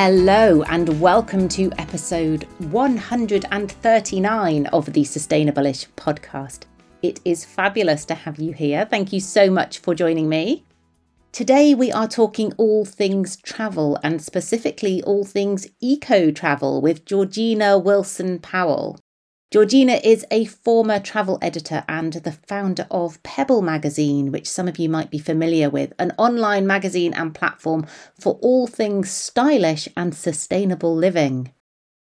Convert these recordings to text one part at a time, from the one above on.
Hello, and welcome to episode 139 of the Sustainable-ish podcast. It is fabulous to have you here. Thank you so much for joining me. Today, we are talking all things travel and specifically all things eco travel with Georgina Wilson Powell. Georgina is a former travel editor and the founder of Pebble magazine, which some of you might be familiar with, an online magazine and platform for all things stylish and sustainable living.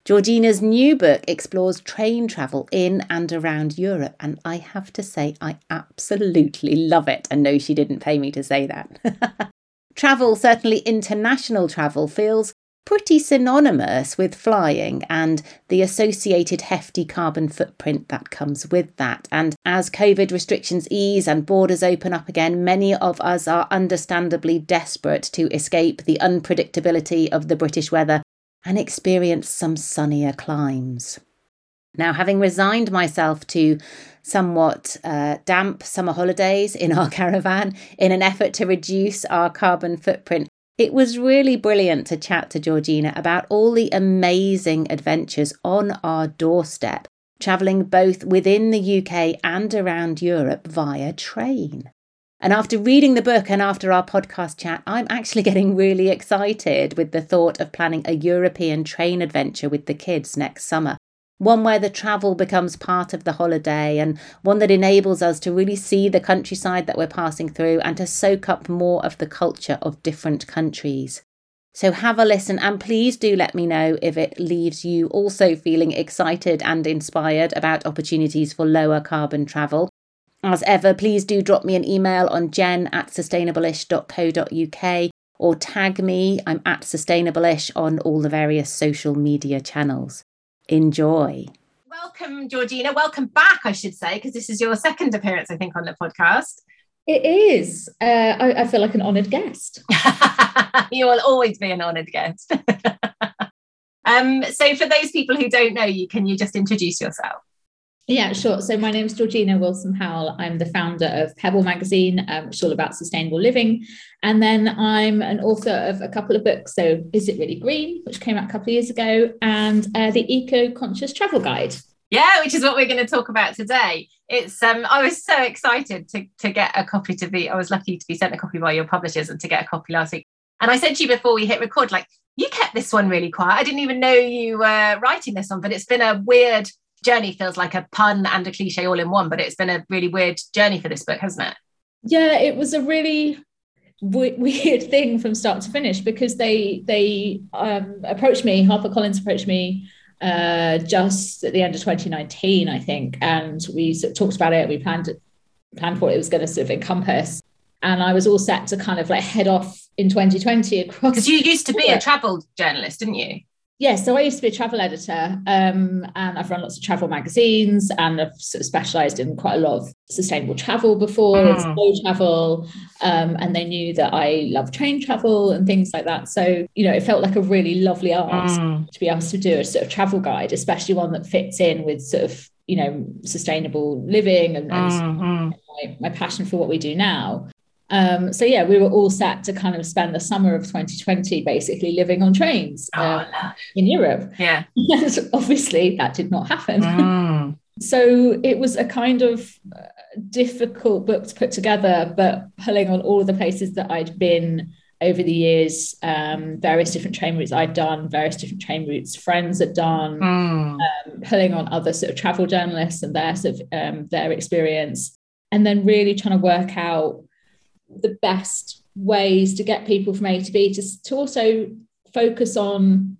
Georgina's new book explores train travel in and around Europe, and I have to say, I absolutely love it. And no, she didn't pay me to say that. travel, certainly international travel, feels pretty synonymous with flying and the associated hefty carbon footprint that comes with that. And as COVID restrictions ease and borders open up again, many of us are understandably desperate to escape the unpredictability of the British weather and experience some sunnier climes. Now, having resigned myself to somewhat uh, damp summer holidays in our caravan in an effort to reduce our carbon footprint, it was really brilliant to chat to Georgina about all the amazing adventures on our doorstep, travelling both within the UK and around Europe via train. And after reading the book and after our podcast chat, I'm actually getting really excited with the thought of planning a European train adventure with the kids next summer one where the travel becomes part of the holiday and one that enables us to really see the countryside that we're passing through and to soak up more of the culture of different countries. So have a listen and please do let me know if it leaves you also feeling excited and inspired about opportunities for lower carbon travel. As ever, please do drop me an email on jen at sustainableish.co.uk or tag me. I'm at sustainableish on all the various social media channels. Enjoy. Welcome, Georgina. Welcome back, I should say, because this is your second appearance, I think, on the podcast. It is. Uh, I, I, feel like an honoured guest. you will always be an honoured guest. um, so, for those people who don't know you, can you just introduce yourself? Yeah, sure. So my name is Georgina Wilson Powell. I'm the founder of Pebble Magazine, um, which is all about sustainable living. And then I'm an author of a couple of books. So Is It Really Green, which came out a couple of years ago, and uh, the Eco Conscious Travel Guide. Yeah, which is what we're going to talk about today. It's um, I was so excited to to get a copy to be. I was lucky to be sent a copy by your publishers and to get a copy last week. And I said to you before we hit record, like you kept this one really quiet. I didn't even know you were writing this one, but it's been a weird journey feels like a pun and a cliche all in one, but it's been a really weird journey for this book, hasn't it? Yeah, it was a really w- weird thing from start to finish because they they um, approached me. Harper Collins approached me uh, just at the end of 2019, I think, and we sort of talked about it. We planned planned for what it was going to sort of encompass, and I was all set to kind of like head off in 2020 across. Because you used to be a travel journalist, didn't you? Yeah, so I used to be a travel editor, um, and I've run lots of travel magazines, and I've sort of specialised in quite a lot of sustainable travel before, mm. slow travel, um, and they knew that I love train travel and things like that. So you know, it felt like a really lovely ask mm. to be asked to do a sort of travel guide, especially one that fits in with sort of you know sustainable living and, and mm-hmm. my, my passion for what we do now. Um, so yeah, we were all set to kind of spend the summer of 2020 basically living on trains oh, uh, in Europe. Yeah. And obviously that did not happen. Mm. So it was a kind of uh, difficult book to put together, but pulling on all of the places that I'd been over the years, um, various different train routes I'd done, various different train routes friends had done, mm. um, pulling on other sort of travel journalists and their sort of um, their experience, and then really trying to work out the best ways to get people from A to B to, to also focus on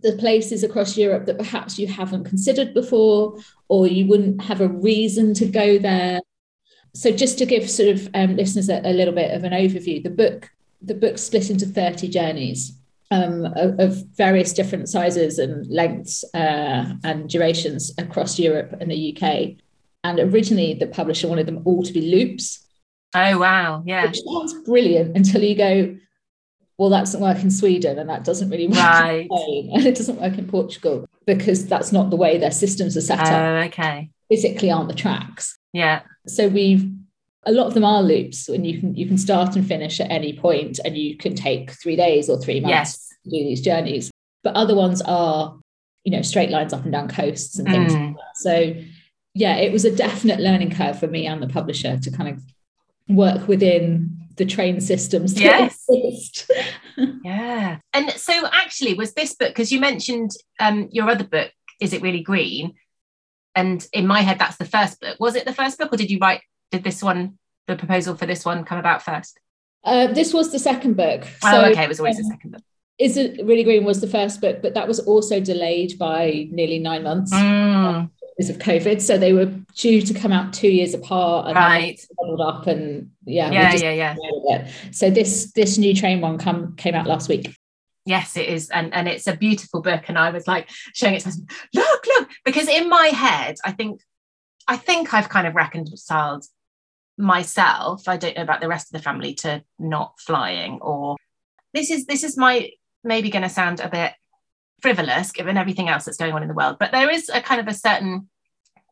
the places across Europe that perhaps you haven't considered before, or you wouldn't have a reason to go there. So, just to give sort of um, listeners a, a, little bit of an overview, the book the book split into thirty journeys um, of, of, various different sizes and lengths uh, and durations across Europe and the UK. And originally, the publisher wanted them all to be loops. Oh wow! Yeah, which sounds brilliant until you go, well, that doesn't work in Sweden and that doesn't really work right. and it doesn't work in Portugal because that's not the way their systems are set up. Oh, okay. Physically aren't the tracks. Yeah. So we've a lot of them are loops and you can you can start and finish at any point and you can take three days or three months yes. to do these journeys. But other ones are, you know, straight lines up and down coasts and things mm. like that. So yeah, it was a definite learning curve for me and the publisher to kind of work within the train systems yes. yeah. And so actually was this book because you mentioned um, your other book is it really green? And in my head that's the first book. Was it the first book or did you write did this one the proposal for this one come about first? Uh, this was the second book. Oh so, okay. It was always um, the second book. Is it really green was the first book but that was also delayed by nearly nine months. Mm because of COVID. So they were due to come out two years apart and right. up and yeah, yeah, yeah, yeah. So this this new train one come came out last week. Yes, it is, and and it's a beautiful book. And I was like showing it to husband, look, look, because in my head, I think I think I've kind of reconciled myself. I don't know about the rest of the family to not flying or this is this is my maybe going to sound a bit frivolous given everything else that's going on in the world. But there is a kind of a certain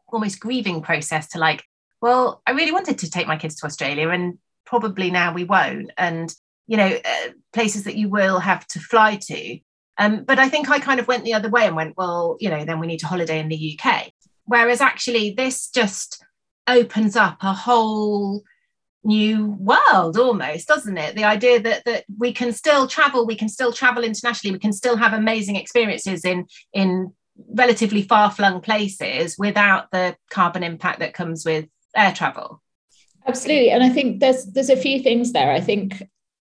almost grieving process to like, well, I really wanted to take my kids to Australia and probably now we won't. And, you know, uh, places that you will have to fly to. Um, but I think I kind of went the other way and went, well, you know, then we need to holiday in the UK. Whereas actually, this just opens up a whole new world almost doesn't it? The idea that that we can still travel we can still travel internationally we can still have amazing experiences in in relatively far-flung places without the carbon impact that comes with air travel. Absolutely and i think there's there's a few things there. I think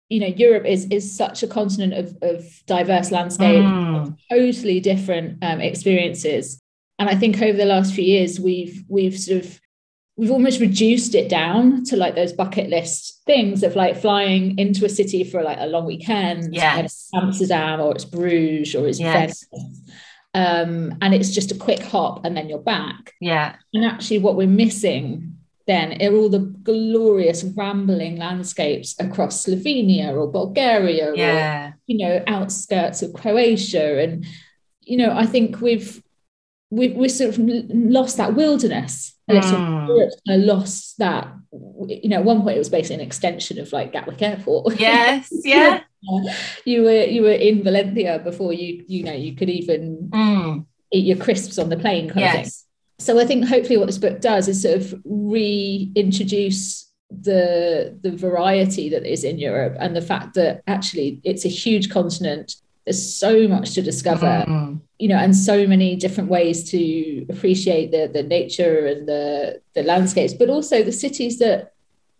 you know europe is is such a continent of, of diverse landscape mm. totally different um, experiences. And i think over the last few years we've we've sort of we've almost reduced it down to like those bucket list things of like flying into a city for like a long weekend yes. amsterdam or it's bruges or it's yes. venice. Um, and it's just a quick hop and then you're back. Yeah. And actually what we're missing then are all the glorious rambling landscapes across slovenia or bulgaria yeah. or you know outskirts of croatia. And you know i think we've we've, we've sort of lost that wilderness a little mm. lost that you know at one point it was basically an extension of like Gatwick Airport yes yeah you were you were in Valencia before you you know you could even mm. eat your crisps on the plane kind yes. of thing so I think hopefully what this book does is sort of reintroduce the the variety that is in Europe and the fact that actually it's a huge continent there's so much to discover mm. you know and so many different ways to appreciate the the nature and the the landscapes but also the cities that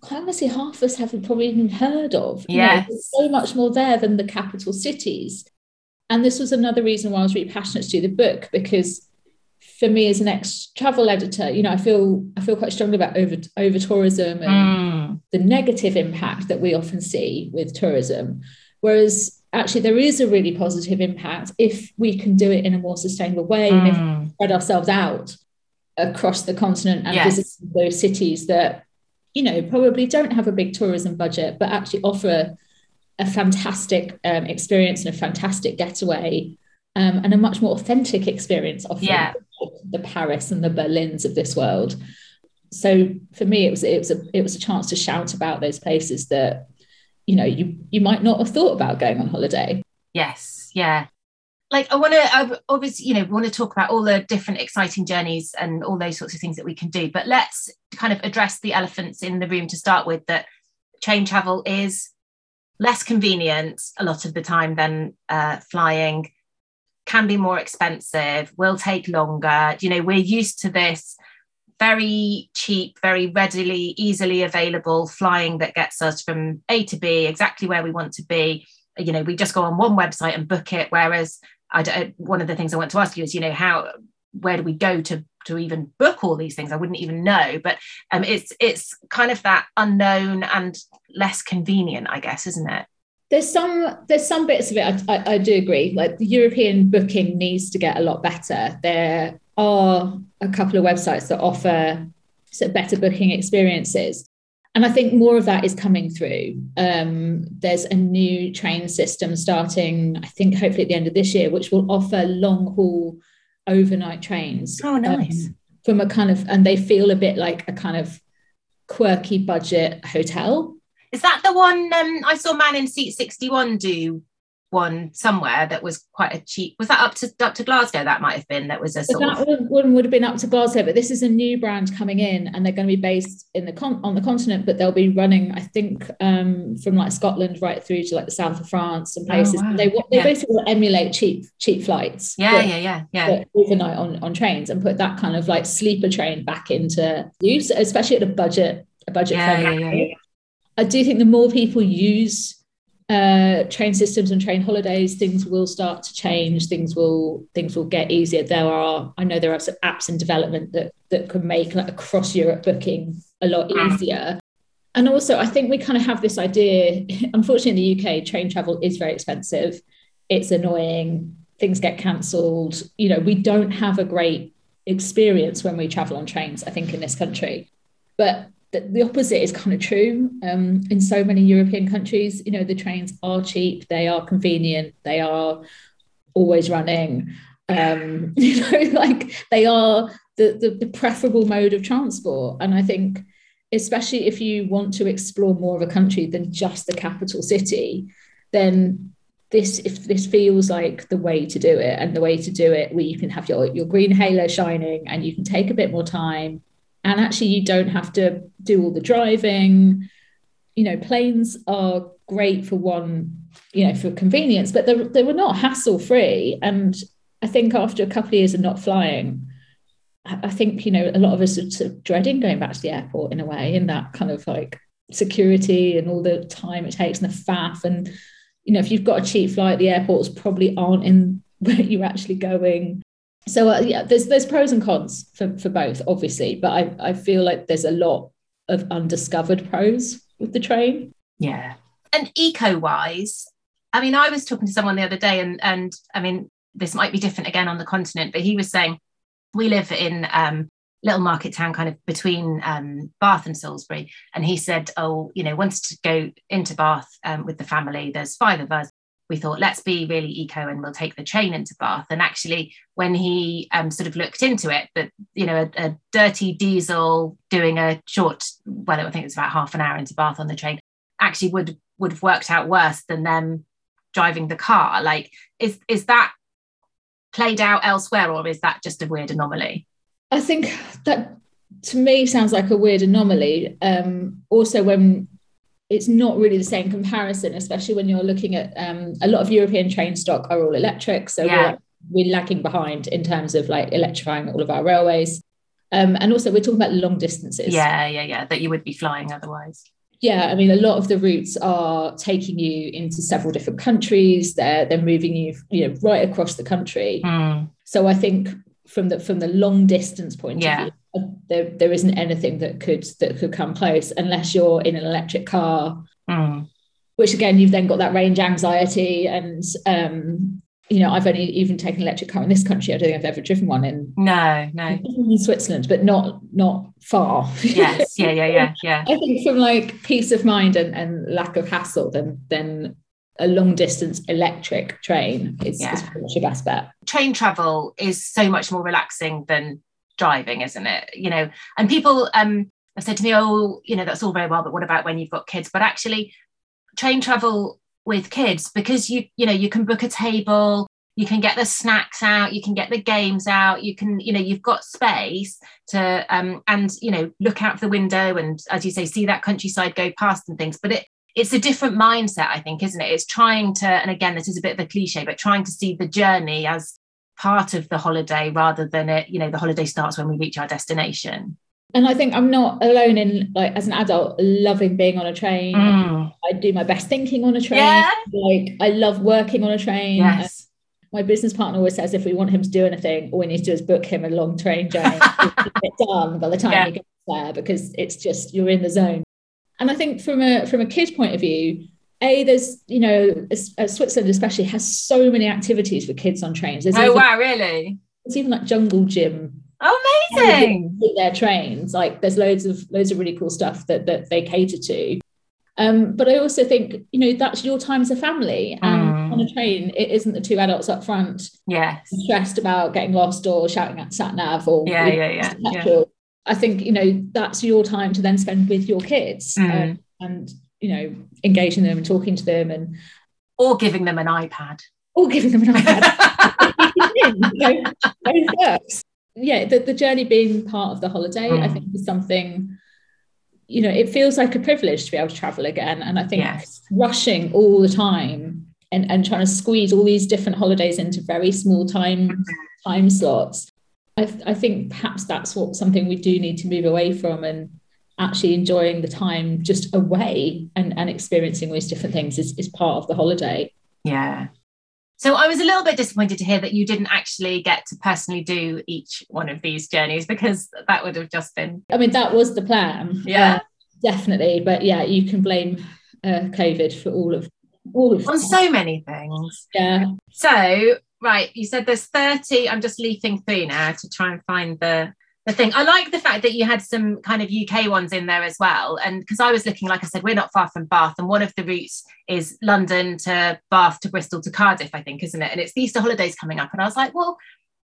honestly half of us haven't probably even heard of yeah there's so much more there than the capital cities and this was another reason why I was really passionate to do the book because for me as an ex travel editor you know I feel I feel quite strongly about over over tourism and mm. the negative impact that we often see with tourism whereas actually there is a really positive impact if we can do it in a more sustainable way mm. and if we hmm. spread ourselves out across the continent and yes. visit those cities that you know probably don't have a big tourism budget but actually offer a fantastic um, experience and a fantastic getaway um, and a much more authentic experience of yeah. the Paris and the Berlins of this world. So for me, it was it was a it was a chance to shout about those places that you know you you might not have thought about going on holiday. Yes yeah. Like I want to obviously you know want to talk about all the different exciting journeys and all those sorts of things that we can do but let's kind of address the elephants in the room to start with that train travel is less convenient a lot of the time than uh, flying can be more expensive will take longer. You know we're used to this very cheap very readily easily available flying that gets us from a to b exactly where we want to be you know we just go on one website and book it whereas I don't, one of the things I want to ask you is, you know, how where do we go to to even book all these things? I wouldn't even know, but um, it's it's kind of that unknown and less convenient, I guess, isn't it? There's some there's some bits of it I, I, I do agree. Like the European booking needs to get a lot better. There are a couple of websites that offer sort of better booking experiences and I think more of that is coming through. Um, there's a new train system starting, I think, hopefully at the end of this year, which will offer long haul overnight trains. Oh, um, nice. Um, from a kind of, and they feel a bit like a kind of quirky budget hotel. Is that the one um, I saw Man in Seat 61 do one somewhere that was quite a cheap. Was that up to up to Glasgow? That might have been. That was a sort that of... one would have been up to Glasgow, but this is a new brand coming in, and they're going to be based in the con- on the continent, but they'll be running, I think, um, from like Scotland right through to like the south of France and oh, places. Oh, wow. They they yeah. basically emulate cheap cheap flights. Yeah, but, yeah, yeah, yeah. Overnight on on trains and put that kind of like sleeper train back into use, especially at a budget a budget yeah, friendly. Yeah, yeah. I do think the more people use uh, train systems and train holidays, things will start to change. Things will things will get easier. There are I know there are some apps in development that that can make like across Europe booking a lot mm. easier. And also, I think we kind of have this idea. Unfortunately, in the UK, train travel is very expensive. It's annoying. Things get cancelled. You know, we don't have a great experience when we travel on trains. I think in this country, but the, the opposite is kind of true um, in so many European countries. You know, the trains are cheap, they are convenient, they are always running. Um, you know, like they are the, the, the preferable mode of transport. And I think, especially if you want to explore more of a country than just the capital city, then this if this feels like the way to do it and the way to do it where you can have your, your green halo shining and you can take a bit more time and actually you don't have to do all the driving. You know planes are great for one you know for convenience but they, were not hassle free and i think after a couple of years of not flying i think you know a lot of us are sort of dreading going back to the airport in a way in that kind of like security and all the time it takes and the faff. And you know if you've got a cheap flight the airports probably aren't in where you're actually going. So uh, yeah, there's there's pros and cons for, for both, obviously, but I, I feel like there's a lot of undiscovered pros with the train. Yeah. And eco wise, I mean, I was talking to someone the other day, and and I mean, this might be different again on the continent, but he was saying we live in um, little market town kind of between um, Bath and Salisbury. And he said, Oh, you know, wants to go into Bath um, with the family. There's five of us we thought let's be really eco and we'll take the train into Bath. And actually, when he um, sort of looked into it, that you know a, a, dirty diesel doing a short, well, I think it's about half an hour into Bath on the train, actually would would have worked out worse than them driving the car. Like, is is that played out elsewhere, or is that just a weird anomaly? I think that to me sounds like a weird anomaly. Um, also, when it's not really the same comparison, especially when you're looking at um, a lot of European train stock are all electric. So yeah. we're, we're lagging behind in terms of like electrifying all of our railways. Um, and also we're talking about long distances. Yeah, yeah, yeah, that you would be flying otherwise. Yeah, I mean, a lot of the routes are taking you into several different countries. They're they're moving you, you know, right across the country. Mm. So I think from the from the long distance point yeah. of view, there, there isn't anything that could that could come close unless you're in an electric car mm. which again you've then got that range anxiety and um you know I've only even taken electric car in this country I don't think I've ever driven one in no no in Switzerland but not not far yes yeah yeah yeah yeah I think from like peace of mind and, and lack of hassle then then a long distance electric train is, yeah. is pretty much your best bet. Train travel is so much more relaxing than driving, isn't it? You know, and people um, have said to me, oh, you know, that's all very well, but what about when you've got kids? But actually, train travel with kids because you you know you can book a table you can get the snacks out you can get the games out you can you know you've got space to um and you know look out the window and as you say see that countryside go past and things but it it's a different mindset i think isn't it it's trying to and again this is a bit of a cliche but trying to see the journey as part of the holiday rather than it you know the holiday starts when we reach our destination and I think I'm not alone in like as an adult loving being on a train. Mm. I do my best thinking on a train. Yeah. Like I love working on a train. Yes. My business partner always says if we want him to do anything, all we need to do is book him a long train journey. get done by the time yeah. he gets there because it's just you're in the zone. And I think from a from a kid point of view, a there's you know Switzerland especially has so many activities for kids on trains. There's oh even, wow, really? It's even like jungle gym Oh, amazing! Their trains, like there's loads of loads of really cool stuff that that they cater to. Um, but I also think you know that's your time as a family, and mm. on a train, it isn't the two adults up front, yes, stressed about getting lost or shouting at sat nav or yeah, yeah, yeah, yeah. I think you know that's your time to then spend with your kids mm. um, and you know engaging them and talking to them and or giving them an iPad or giving them an iPad. yeah, the, the journey being part of the holiday, mm. I think is something, you know, it feels like a privilege to be able to travel again. And I think yes. rushing all the time and, and trying to squeeze all these different holidays into very small time mm-hmm. time slots. I, th- I think perhaps that's what something we do need to move away from and actually enjoying the time just away and, and experiencing all these different things is, is part of the holiday. Yeah, so I was a little bit disappointed to hear that you didn't actually get to personally do each one of these journeys because that would have just been. I mean, that was the plan. Yeah, uh, definitely. But yeah, you can blame uh, COVID for all of all of on so many things. Yeah. So right, you said there's 30. I'm just leafing through now to try and find the the thing. I like the fact that you had some kind of UK ones in there as well. And because I was looking, like I said, we're not far from Bath, and one of the routes is London to Bath to Bristol to Cardiff, I think, isn't it? And it's the Easter holidays coming up. And I was like, well,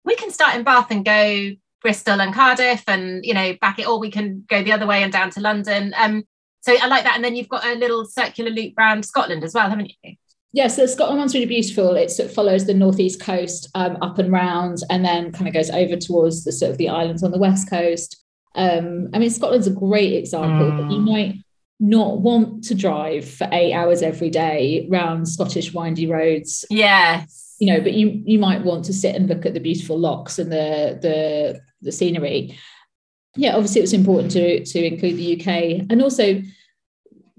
we can start in Bath and go Bristol and Cardiff and, you know, back it, or we can go the other way and down to London. Um, so I like that. And then you've got a little circular loop around Scotland as well, haven't you? Yeah, so the Scotland one's really beautiful. It sort of follows the northeast coast um, up and round, and then kind of goes over towards the sort of the islands on the west coast. Um, I mean, Scotland's a great example, mm. but you mm. might not want to drive for eight hours every day round Scottish windy roads. Yes, you know, but you you might want to sit and look at the beautiful lochs and the the the scenery. Yeah, obviously it was important to to include the UK, and also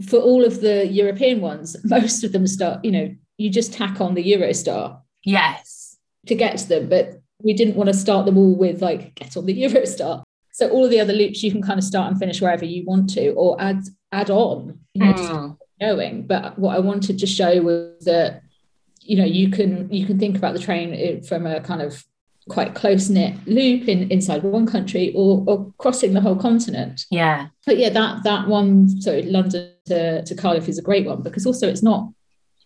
for all of the European ones, most of them start, you know, you just tack on the Eurostar. Yes. To get to them. But we didn't want to start them all with like get on the Eurostar. So all of the other loops you can kind of start and finish wherever you want to or add add on, you know, mm. going. But what I wanted to show was that, you know, you can you can think about the train from a kind of quite close knit loop in inside one country or, or crossing the whole continent. Yeah. But yeah, that that one, so London to, to Cardiff is a great one because also it's not.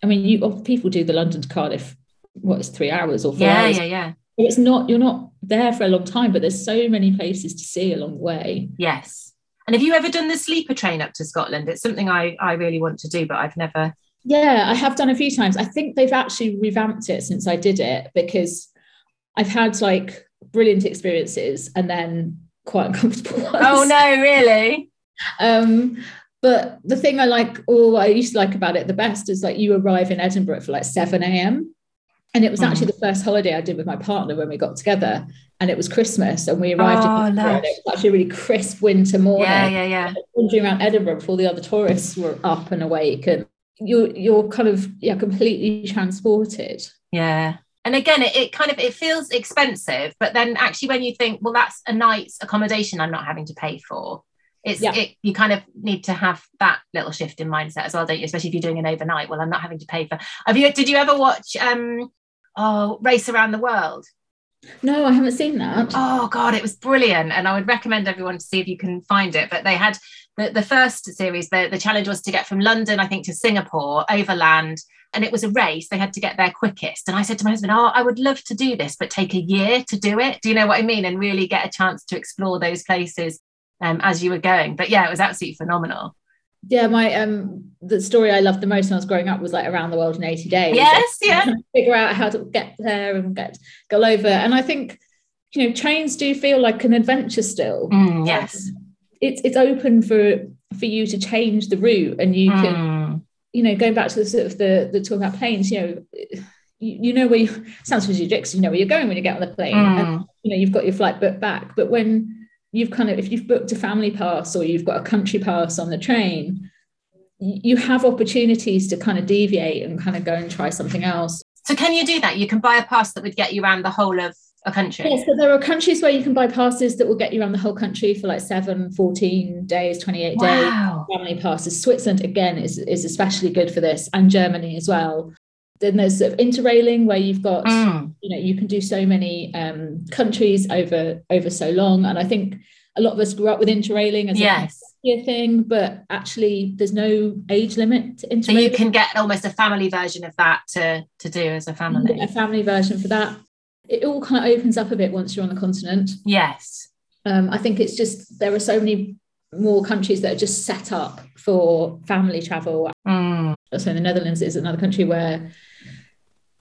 I mean, you people do the London to Cardiff. What is three hours or four yeah, hours? Yeah, yeah, yeah. It's not. You're not there for a long time, but there's so many places to see along the way. Yes. And have you ever done the sleeper train up to Scotland? It's something I I really want to do, but I've never. Yeah, I have done a few times. I think they've actually revamped it since I did it because I've had like brilliant experiences and then quite uncomfortable ones. Oh no, really? um, but the thing I like, or I used to like about it the best, is like you arrive in Edinburgh for like 7 a.m. And it was mm. actually the first holiday I did with my partner when we got together. And it was Christmas. And we arrived oh, in Edinburgh, it was actually a really crisp winter morning. Yeah, yeah, yeah. Wandering around Edinburgh before the other tourists were up and awake. And you're you're kind of yeah, completely transported. Yeah and again it, it, kind of it feels expensive but then actually when you think well that's a night's accommodation i'm not having to pay for it's yeah. it, you kind of need to have that little shift in mindset as well don't you especially if you're doing an overnight well i'm not having to pay for have you did you ever watch um oh race around the world no, I haven't seen that. Oh God, it was brilliant, and I would recommend everyone to see if you can find it. But they had the, the first series. The, the challenge was to get from London, I think, to Singapore overland, and it was a race. They had to get there quickest. And I said to my husband, "Oh, I would love to do this, but take a year to do it. Do you know what I mean? And really get a chance to explore those places um, as you were going." But yeah, it was absolutely phenomenal. yeah, my um the story I loved the most when I was growing up was like around the world in 80 days. Yes, yeah. Figure out how to get there and get go over. And I think, you know, trains do feel like an adventure still. Mm, yes. Um, it's it's open for for you to change the route and you can, Mm, you know, going back to the sort of the the talk about planes, you know, you, you know where you sounds ridiculous, you know where you're going when you get on the plane. And mm, you know, you've got your flight booked back. But when you've kind of if you've booked a family pass or you've got a country pass on the train, you have opportunities to kind of deviate and kind of go and try something else. So can you do that? You can buy a pass that would get you around the whole of a country. Yes, so there are countries where you can buy passes that will get you around the whole country for like 7, 14 days, 28 days. Wow. Family passes. Switzerland, again, is, is especially good for this, and Germany as well. Then there's sort of interrailing where you've got, Mm, you know, you can do so many um, countries over over so long. And I think a lot of us grew up with interrailing as yes. a thing, but actually there's no age limit to So you can get almost a family version of that to to do as a family. a family version for that. It all kind of opens up a bit once you're on the continent. Yes. Um, I think it's just there are so many more countries that are just set up for family travel. Mm, So the Netherlands is another country where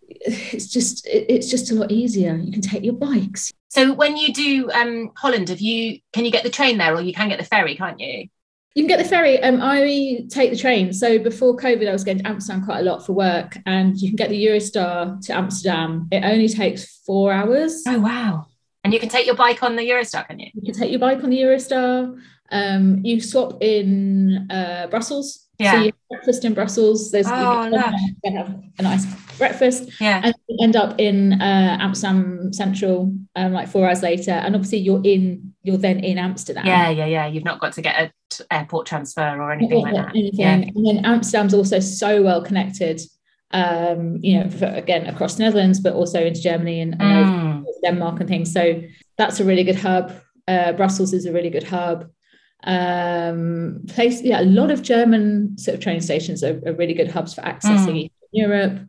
it's just it- it's just a lot easier. You can take your bikes. So when you do um, Holland, have you can you get the train there, or you can get the ferry, can't you? You can get the ferry. Um, I take the train. So before COVID, I was going to Amsterdam quite a lot for work, and you can get the Eurostar to Amsterdam. It only takes four hours. Oh wow! And you can take your bike on the Eurostar, can you? You can take your bike on the Eurostar. Um, you swap in uh, Brussels. Yeah. So you have breakfast in Brussels. There's Oh, you can have a nice breakfast Yeah. and you end up in uh, Amsterdam Central um, like four hours later. And obviously you're in you're then in Amsterdam. Yeah, yeah, yeah. You've not got to get a t- airport transfer or anything like that. anything. Yeah. And then Amsterdam's also so well connected. Um, you know, for, again across the Netherlands, but also into Germany and, and Mm, Denmark and things. So that's a really good hub. Uh, Brussels is a really good hub. Um, place, yeah, a lot of German sort of train stations are, are really good hubs for accessing Mm. Europe.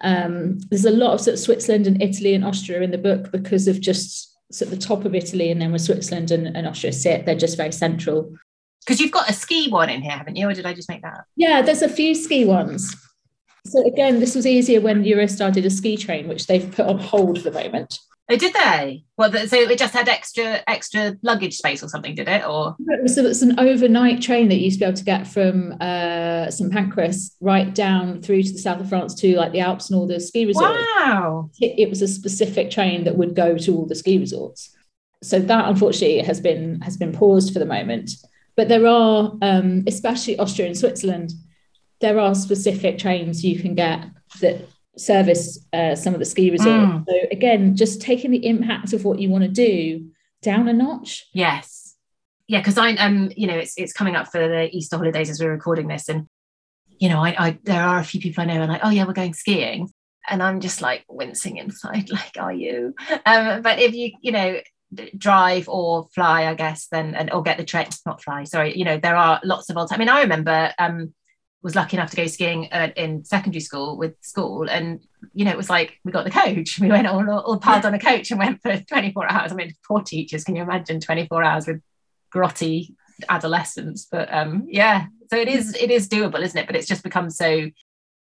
Um, there's a lot of sort of Switzerland and Italy and Austria in the book because of just sort of the top of Italy and then where Switzerland and, and Austria sit, they're just very central. Because you've got a ski one in here, haven't you? Or did I just make that up? Yeah, there's a few ski ones. So again, this was easier when Eurostar did a ski train, which they've put on hold for the moment. Oh, did they? Well, so it just had extra extra luggage space or something, did it? Or It was, it was an overnight train that you used to be able to get from uh, St Pancras right down through to the south of France to like the Alps and all the ski resorts. wow. It, it was a specific train that would go to all the ski resorts. So that unfortunately has been has been paused for the moment. But there are, um, especially Austria and Switzerland, there are specific trains you can get that service uh, some of the ski resorts. Mm. So again, just taking the impact of what you want to do down a notch. Yes. Yeah, because I um, you know, it's it's coming up for the Easter holidays as we're recording this, and you know, I, I there are a few people I know, and like, oh yeah, we're going skiing, and I'm just like wincing inside, like, are you? Um, but if you, you know, drive or fly, I guess, then and or get the train, not fly, sorry, you know, there are lots of old. I mean, I remember um was lucky enough to go skiing uh, in secondary school with school and you know it was like we got the coach we went all, all piled on a coach and went for 24 hours i mean poor teachers can you imagine 24 hours with grotty adolescents but um yeah so it is it is doable isn't it but it's just become so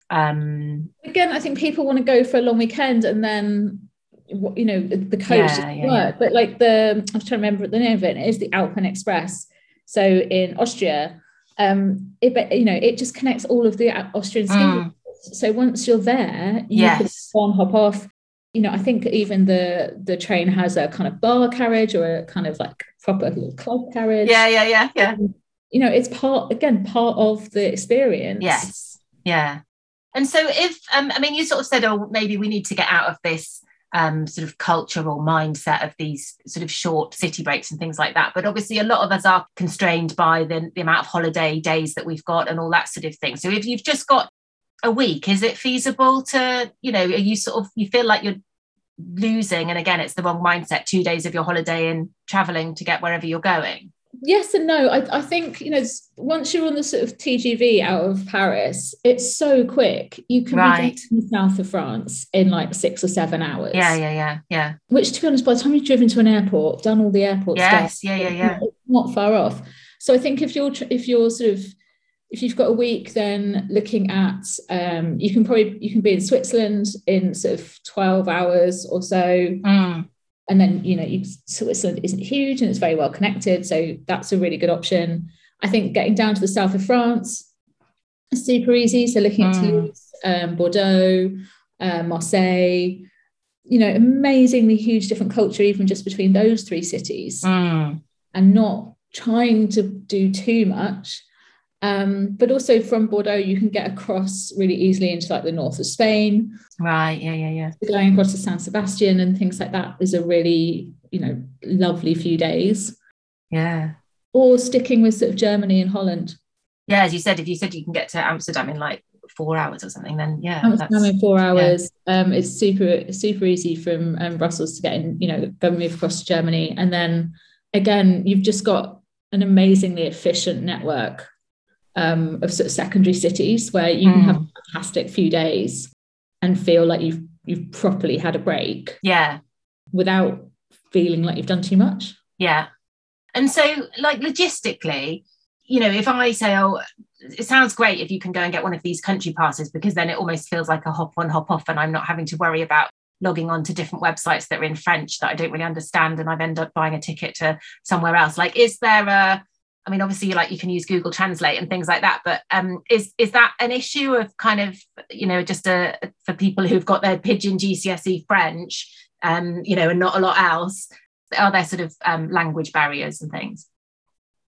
um again, I think people want to go for a long weekend and then you know the coach Yeah, yeah, work. But like the i'm trying to remember the name of it. It is the Alpen Express. So in Austria, um, it but, you know it just connects all of the Austrian ski. Mm. So once you're there, you can yes on hop off. You know, I think even the the train has a kind of bar carriage or a kind of like proper little club carriage. yeah yeah yeah yeah You know, it's part again part of the experience. Yes. Yeah. And so if um, I mean you sort of said, oh, maybe we need to get out of this um, sort of cultural mindset of these sort of short city breaks and things like that. But obviously a lot of us are constrained by the, the amount of holiday days that we've got and all that sort of thing. So if you've just got a week, is it feasible to, you know, are you sort of you feel like you're losing and again it's the wrong mindset, two days of your holiday and traveling to get wherever you're going? Yes and no I, I think you know once you're on the sort of tgv out of paris it's so quick you can Right. be in the south of france in like six or seven hours Yeah, yeah, yeah, yeah. which to be honest by the time you've driven to an airport done all the airport Yes, stuff yeah, yeah, yeah. not far off so i think if you're if you're sort of if you've got a week, then looking at um, you can probably you can be in Switzerland in sort of 12 hours or so. Mm. And then, you know, you, Switzerland isn't huge and it's very well connected. So that's a really good option. I think getting down to the south of France is super easy. So looking at Mm. Toulouse, um, Bordeaux, uh, Marseille, you know, amazingly huge different culture, even just between those three cities Mm. and not trying to do too much. Um, but also from Bordeaux, you can get across really easily into like the north of Spain. Right. Yeah. Yeah. Yeah. Going across to San Sebastian and things like that is a really, you know, lovely few days. Yeah. Or sticking with sort of Germany and Holland. Yeah. As you said, if you said you can get to Amsterdam in like four hours or something, then yeah. Amsterdam that's- in four hours. Um, it's super super easy from um, Brussels to get in. You know, go move across to Germany, and then again, you've just got an amazingly efficient network um, of sort of secondary cities where you can have a fantastic few days and feel like you've you've properly had a break Yeah. without feeling like you've done too much. Yeah. And so, like, logistically, you know, if I say, oh, it sounds great if you can go and get one of these country passes because then it almost feels like a hop on, hop off, and I'm not having to worry about logging on to different websites that are in French that I don't really understand, and I've ended up buying a ticket to somewhere else. Like, is there a I mean, obviously, like you can use Google Translate and things like that, but um, is is that an issue of kind of you know just a for people who've got their pidgin GCSE French, um, you know, and not a lot else? Are there sort of um, language barriers and things?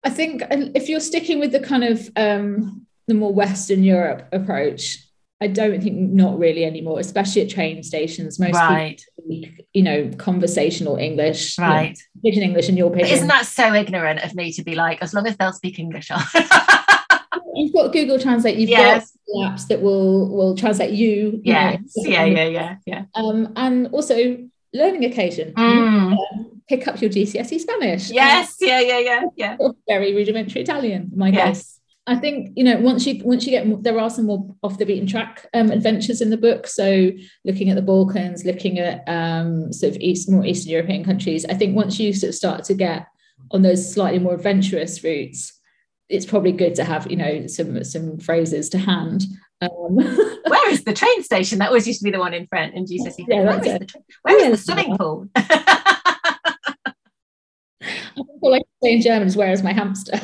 I think if you're sticking with the kind of um, the more Western Europe approach, I don't think not really anymore, especially at train stations. Most right, people speak, you know, conversational English, you know, right. English, and your But isn't that so ignorant of me to be like, as long as they'll speak English? You've got Google Translate. You've Yes. got apps that will will translate you. you know, yes, yeah, yeah, yeah, yeah. Um, and also learning occasion. Mm. Pick up your GCSE Spanish. Yes, yeah, yeah, yeah, yeah. Very rudimentary Italian. My. Yes. I think you know once you once you get more, there are some more off the beaten track um, adventures in the book. So looking at the Balkans, looking at um, sort of east more Eastern European countries. I think once you sort of start to get on those slightly more adventurous routes, it's probably good to have you know some some phrases to hand. Um, Where is the train station? That always used to be the one in front in GCSE. Yeah, Where is it. the, tra- where is Yeah. the swimming pool? I think all I can say in German is "Where is my hamster?"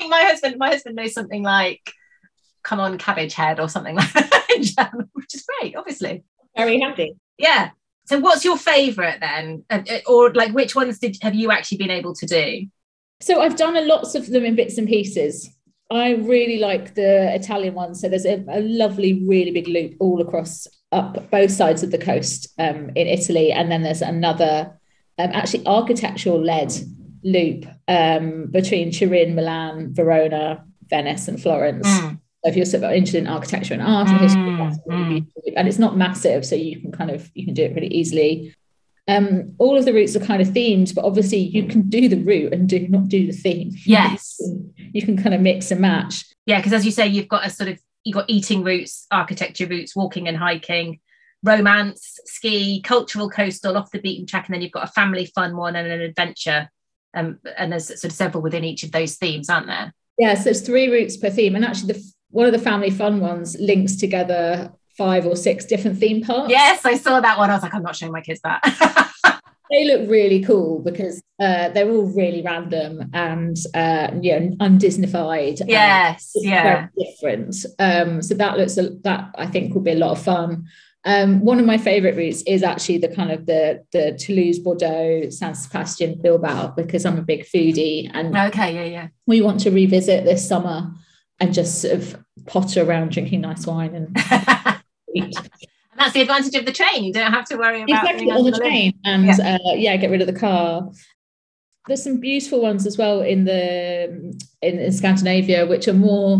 I think my husband, my husband knows something like "Come on, cabbage head" or something like that in German, which is great, obviously. Very handy. Yeah. So, what's your favourite then, uh, or like which ones did have you actually been able to do? So I've done a lots of them in bits and pieces. I really like the Italian one. So there's a, a lovely, really big loop all across up both sides of the coast um, in Italy, and then there's another um, actually architectural led loop um, between Turin, Milan, Verona, Venice, and Florence. Mm. So if you're sort of interested in architecture and art and history, Mm, that's really mm. and it's not massive, so you can kind of you can do it pretty easily. Um, all of the routes are kind of themed, but obviously you can do the route and do not do the theme. Yes. you can kind of mix and match. Yeah, because as you say, you've got a sort of you've got eating routes, architecture routes, walking and hiking, romance, ski, cultural, coastal, off the beaten track, and then you've got a family fun one and an adventure. Um, and there's sort of several within each of those themes, aren't there? Yeah, so it's three routes per theme, and actually the one of the family fun ones links together five or six different theme parks. Yes, I saw that one. I was like, I'm not showing my kids that. they look really cool because uh, they're all really random and uh, yeah, undisneyfied. and yes, yeah. very different. Um, so that looks a, that I think will be a lot of fun. Um, one of my favorite routes is actually the kind of the the Toulouse, Bordeaux, San Sebastian, Bilbao because I'm a big foodie and Okay, yeah, yeah. we want to revisit this summer and just sort of potter around drinking nice wine and. And that's the advantage of the train. You don't have to worry about exactly on the lift. train and Yeah. uh, yeah get rid of the car there's some beautiful ones as well in the in, in scandinavia which are more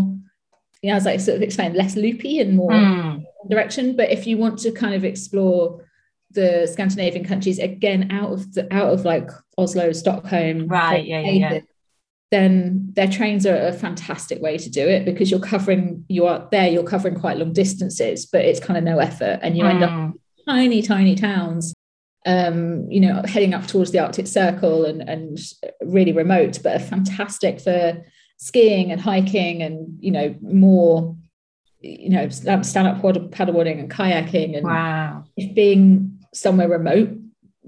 you know as i sort of explained less loopy and more Mm, direction but if you want to kind of explore the scandinavian countries again out of the out of like oslo stockholm Right, yeah, yeah, yeah. then their trains are a fantastic way to do it because you're covering you are there you're covering quite long distances but it's kind of no effort and you end up mm. tiny, tiny towns, um, you know, heading up towards the Arctic Circle and, and really remote, but fantastic for skiing and hiking and you know more you know stand up paddleboarding and kayaking and wow. if being somewhere remote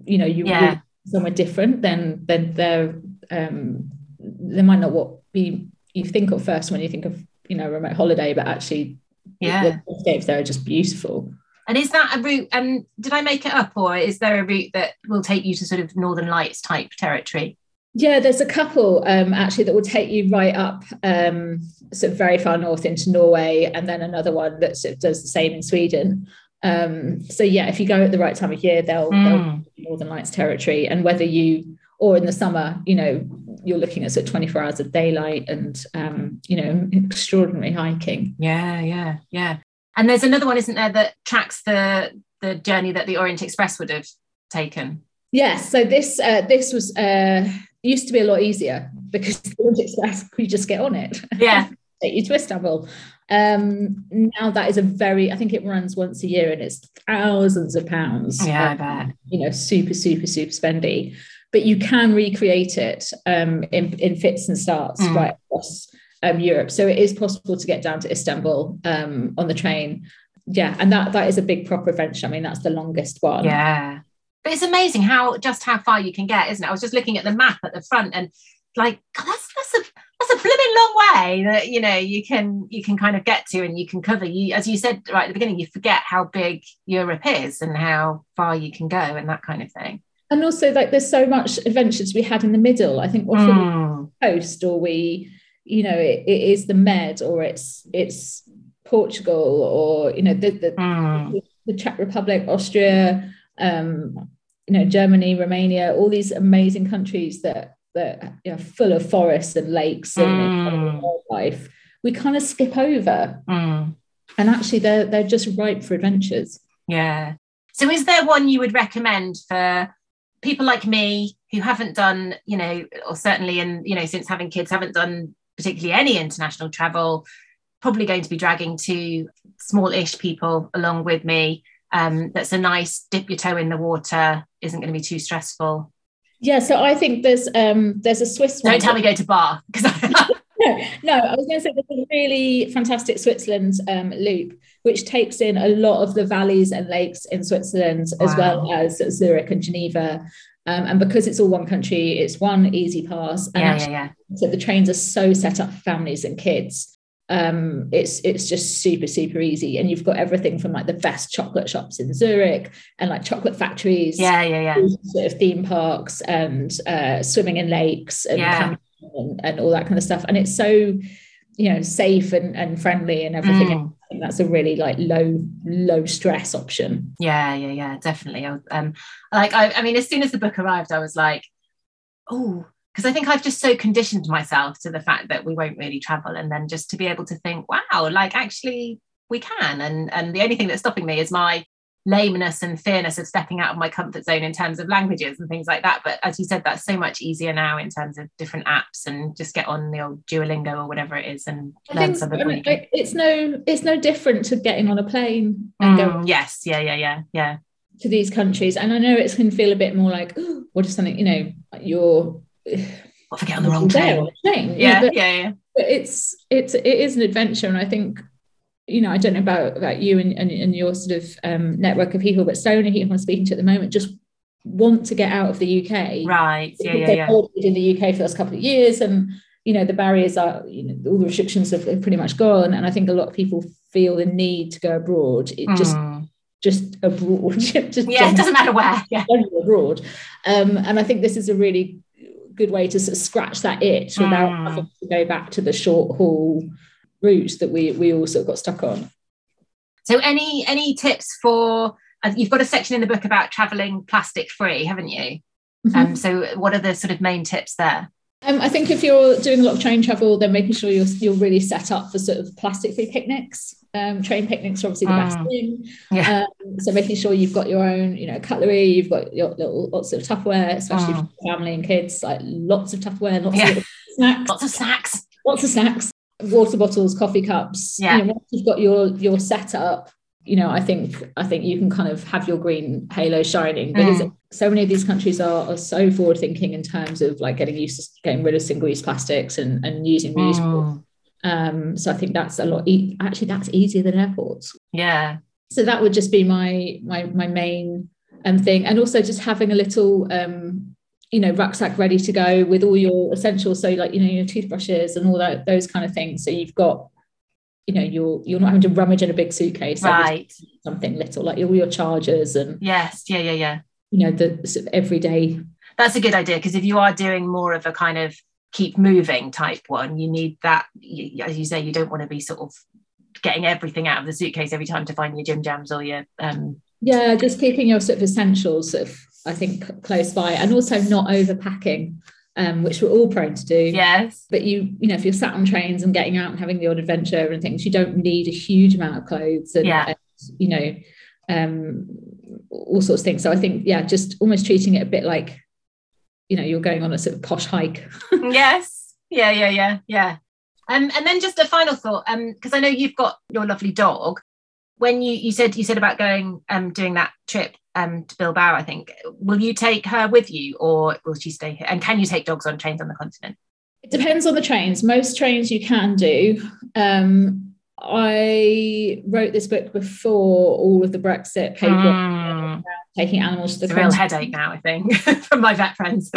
you know you yeah. somewhere different then then there um there might not what be you think of first when you think of you know remote holiday but actually yeah the landscapes there are just beautiful and is that a route and um, did i make it up or is there a route that will take you to sort of northern lights type territory yeah, there's a couple um, actually that will take you right up um, sort of very far north into Norway, and then another one that sort of does the same in Sweden. Um, so yeah, if you go at the right time of year, they'll, mm. they'll Northern Lights territory, and whether you or in the summer, you know, you're looking at sort of 24 hours of daylight and um, you know extraordinary hiking. Yeah, yeah, yeah. And there's another one, isn't there, that tracks the the journey that the Orient Express would have taken. Yes. So this uh, this was. Uh, used to be a lot easier because the Orient Express, we just get on it. Yeah. Take you to Istanbul. Um, now that is a very, I think it runs once a year and it's thousands of pounds. Yeah, um, I bet. You know, super, super, super spendy. But you can recreate it um, in, in fits and starts mm. right across um, Europe. So it is possible to get down to Istanbul um, on the train. Yeah, and that that is a big proper adventure. I mean, that's the longest one. Yeah. But it's amazing how just how far you can get, isn't it? I was just looking at the map at the front and like God, that's that's a that's a blooming long way that you know you can you can kind of get to and you can cover you as you said right at the beginning you forget how big Europe is and how far you can go and that kind of thing and also like there's so much adventures we had in the middle I think often mm. coast or we you know it, it is the Med or it's it's Portugal or you know the the, mm. the Czech Republic Austria um, you know Germany, Romania, all these amazing countries that that you know full of forests and lakes and mm. wildlife. We kind of skip over, mm. and actually they're they're just ripe for adventures. Yeah. So, is there one you would recommend for people like me who haven't done, you know, or certainly in you know since having kids haven't done particularly any international travel? Probably going to be dragging two small-ish people along with me um, that's a nice dip your toe in the water, isn't going to be too stressful. Yeah, so I think there's um, there's a Swiss. Don't tell me go to Bath because. no, no, I was going to say there's a really fantastic Switzerland um, loop, which takes in a lot of the valleys and lakes in Switzerland, wow. as well as Zurich and Geneva. Um, and because it's all one country, it's one easy pass. And yeah, actually, yeah, yeah. So the trains are so set up for families and kids um, it's it's just super super easy. And you've got everything from like the best chocolate shops in Zurich and like chocolate factories yeah yeah yeah. sort of theme parks and uh, swimming in lakes and, yeah. and, and all that kind of stuff. And it's so you know safe and, and friendly and everything. Mm. Think that's a really like low low stress option. Yeah yeah yeah definitely. I, um like I, I mean as soon as the book arrived I was like oh because I think I've just so conditioned myself to the fact that we won't really travel and then just to be able to think wow like actually we can. And and the only thing that's stopping me is my lameness and fearness of stepping out of my comfort zone in terms of languages and things like that. But as you said that's so much easier now in terms of different apps and just get on the old Duolingo or whatever it is and I learn something mean, it's no it's no different to getting on a plane and mm, go yes yeah yeah yeah yeah. to these countries. And I know it can feel a bit more like oh, what is something you know you're I forget on the wrong train. train. Yeah, but, yeah, yeah. But it's it's it is an adventure, and I think you know I don't know about about you and, and, and your sort of um, network of people, but so many people I'm speaking to at the moment just want to get out of the UK. Right. Yeah, yeah, yeah. in the UK for the last couple of years, and you know the barriers are you know all the restrictions have, have pretty much gone, and I think a lot of people feel the need to go abroad. It mm. just just abroad. just yeah, it doesn't matter where. Yeah, abroad. Um, and I think this is a really good way to sort of scratch that itch without mm. having to go back to the short haul route that we we all sort of got stuck on. So any any tips for uh, you've got a section in the book about traveling plastic free, haven't you? Mm-hmm. Um, so what are the sort of main tips there? Um, I think if you're doing a lot of train travel, then making sure you're you're really set up for sort of plastic free picnics. Um, train picnics are obviously the best mm. thing. Yeah. Um, so making sure you've got your own, you know, cutlery, you've got your little lots of Tupperware, especially mm. for family and kids, like lots of Tupperware, lots yeah. of snacks, lots of snacks, lots of snacks, water bottles, coffee cups. Yeah. You know, once you've got your your setup, you know, I think I think you can kind of have your green halo shining because mm. so many of these countries are, are so forward thinking in terms of like getting used to getting rid of single use plastics and, and using reusable. Um, so I think that's a lot. E- actually, that's easier than airports. Yeah. So that would just be my my my main um, thing, and also just having a little um, you know rucksack ready to go with all your essentials. So like you know your toothbrushes and all that those kind of things. So you've got you know you're you're not having to rummage in a big suitcase right something little like all your chargers and yes yeah yeah yeah you know the sort of everyday that's a good idea because if you are doing more of a kind of keep moving type one you need that as you say you don't want to be sort of getting everything out of the suitcase every time to find your gym jams or your um yeah just keeping your sort of essentials sort of i think close by and also not overpacking um, which we're all prone to do. Yes. But you, you know, if you're sat on trains and getting out and having the odd adventure and things, you don't need a huge amount of clothes and, yeah. and you know, um, all sorts of things. So I think, yeah, just almost treating it a bit like, you know, you're going on a sort of posh hike. yes. Yeah, yeah, yeah, yeah. Um, and then just a final thought, because um, I know you've got your lovely dog. When you you said you said about going um doing that trip um, to Bilbao, I think. Will you take her with you or will she stay here? And can you take dogs on trains on the continent? It depends on the trains. Most trains you can do. Um, I wrote this book before all of the Brexit paperwork, mm. Taking animals to the it's a real headache now, I think, from my vet friends.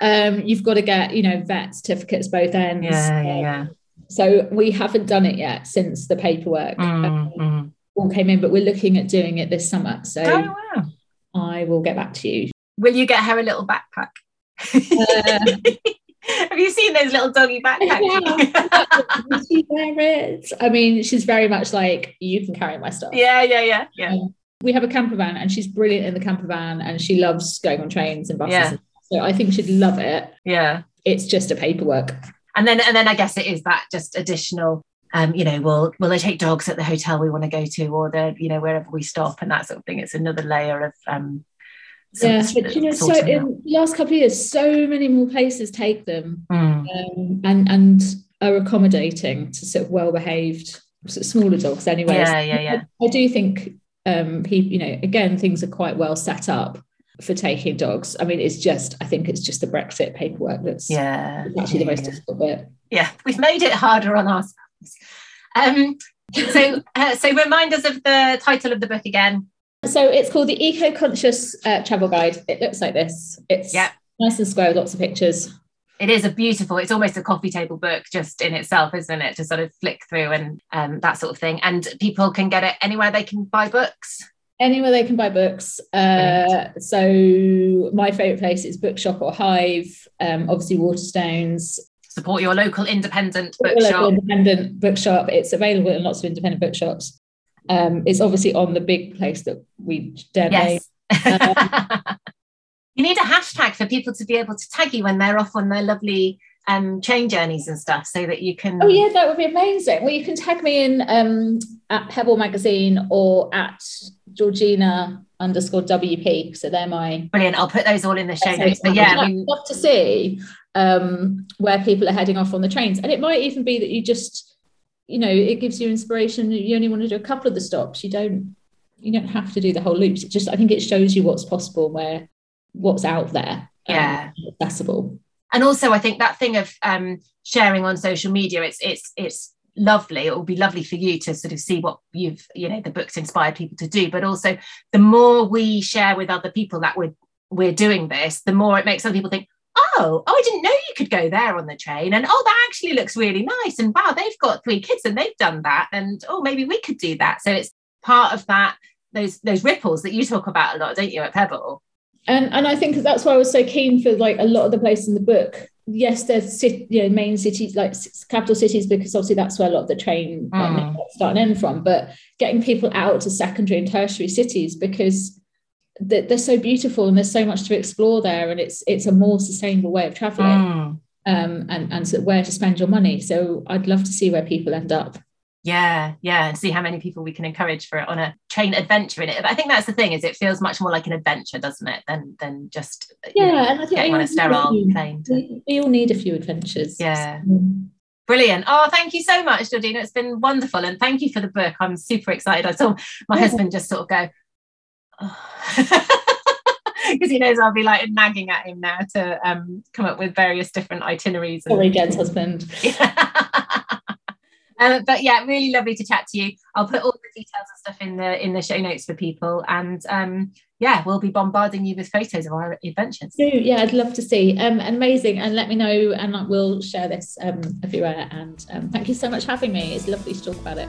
um, you've got to get, you know, vet certificates both ends. Yeah, yeah, yeah. So we haven't done it yet since the paperwork. Mm, um, mm all came in, but we're looking at doing it this summer. So oh, wow. I will get back to you. Will you get her a little backpack? Uh, Have you seen those little doggy backpacks? Yeah. she wear it. I mean, she's very much like you can carry my stuff. Yeah, yeah, yeah, yeah. Um, we have a camper van, and she's brilliant in the camper van, and she loves going on trains and buses. Yeah. so I think she'd love it. Yeah, it's just a paperwork. And then, and then I guess it is that just additional um, you know, will will they take dogs at the hotel we want to go to, or the you know wherever we stop and that sort of thing. It's another layer of um, yeah, but you know, so in the last couple of years, so many more places take them mm. um, and and are accommodating to sort of well behaved sort of smaller dogs anyway. Yeah, yeah, yeah. I do think um, people, you know, again, things are quite well set up for taking dogs. I mean, it's just, I think it's just the Brexit paperwork that's yeah actually the most yeah. difficult bit. Yeah, we've made it harder on ourselves. Um, so, uh, so remind us of the title of the book again. So it's called the Eco Conscious uh, Travel Guide. It looks like this. It's yeah. nice and square, with lots of pictures. It is a beautiful. It's almost a coffee table book, just in itself, isn't it? To sort of flick through and um, that sort of thing. And people can get it anywhere they can buy books. Anywhere they can buy books. Uh, so my favourite place is Bookshop or Hive. Um, obviously, Waterstones support your local independent bookshop. Local independent bookshop. It's available in lots of independent bookshops. Um, it's obviously on the big place that we donate. Yes. um, you need a hashtag for people to be able to tag you when they're off on their lovely um, train journeys and stuff so that you can. Oh, yeah, that would be amazing. Well, you can tag me in um, at Pebble Magazine or at Georgina underscore WP. So they're my. Brilliant. I'll put those all in the show notes. But yeah, I'd love to see um, where people are heading off on the trains. And it might even be that you just, you know, it gives you inspiration. You only want to do a couple of the stops. You don't, you don't have to do the whole loops. It just, I think it shows you what's possible, where what's out there, um, yeah, accessible. And also, I think that thing of um, sharing on social media, it's it's it's lovely. It will be lovely for you to sort of see what you've, you know, the books inspired people to do. But also, the more we share with other people that we're we're doing this, the more it makes other people think, oh, oh, I didn't know you could go there on the train. And oh, that actually looks really nice. And wow, they've got three kids and they've done that. And oh, maybe we could do that. So it's part of that, those those ripples that you talk about a lot, don't you, at Pebble? And and I think that's why I was so keen for like a lot of the places in the book. Yes, there's city, you know, main cities like capital cities because obviously that's where a lot of the train mm. start and end from. But getting people out to secondary and tertiary cities because they're so beautiful and there's so much to explore there and it's it's a more sustainable way of traveling mm. um, and and so where to spend your money so i'd love to see where people end up yeah yeah and see how many people we can encourage for it on a train adventure in it but i think that's the thing is it feels much more like an adventure doesn't it than than just yeah know, and I think getting on a sterile plane we, we, all need a few adventures yeah so Brilliant. Oh, thank you so much, Georgina. It's been wonderful. And thank you for the book. I'm super excited. I saw my husband just sort of go, because he knows I'll be like nagging at him now to um, come up with various different itineraries. Sorry, Jen's husband. um, but yeah, really lovely to chat to you. I'll put all the details and stuff in the in the show notes for people, and um, yeah, we'll be bombarding you with photos of our adventures. Yeah, I'd love to see. Um, amazing, and let me know, and we'll share this um, everywhere. And um, thank you so much for having me. It's lovely to talk about it.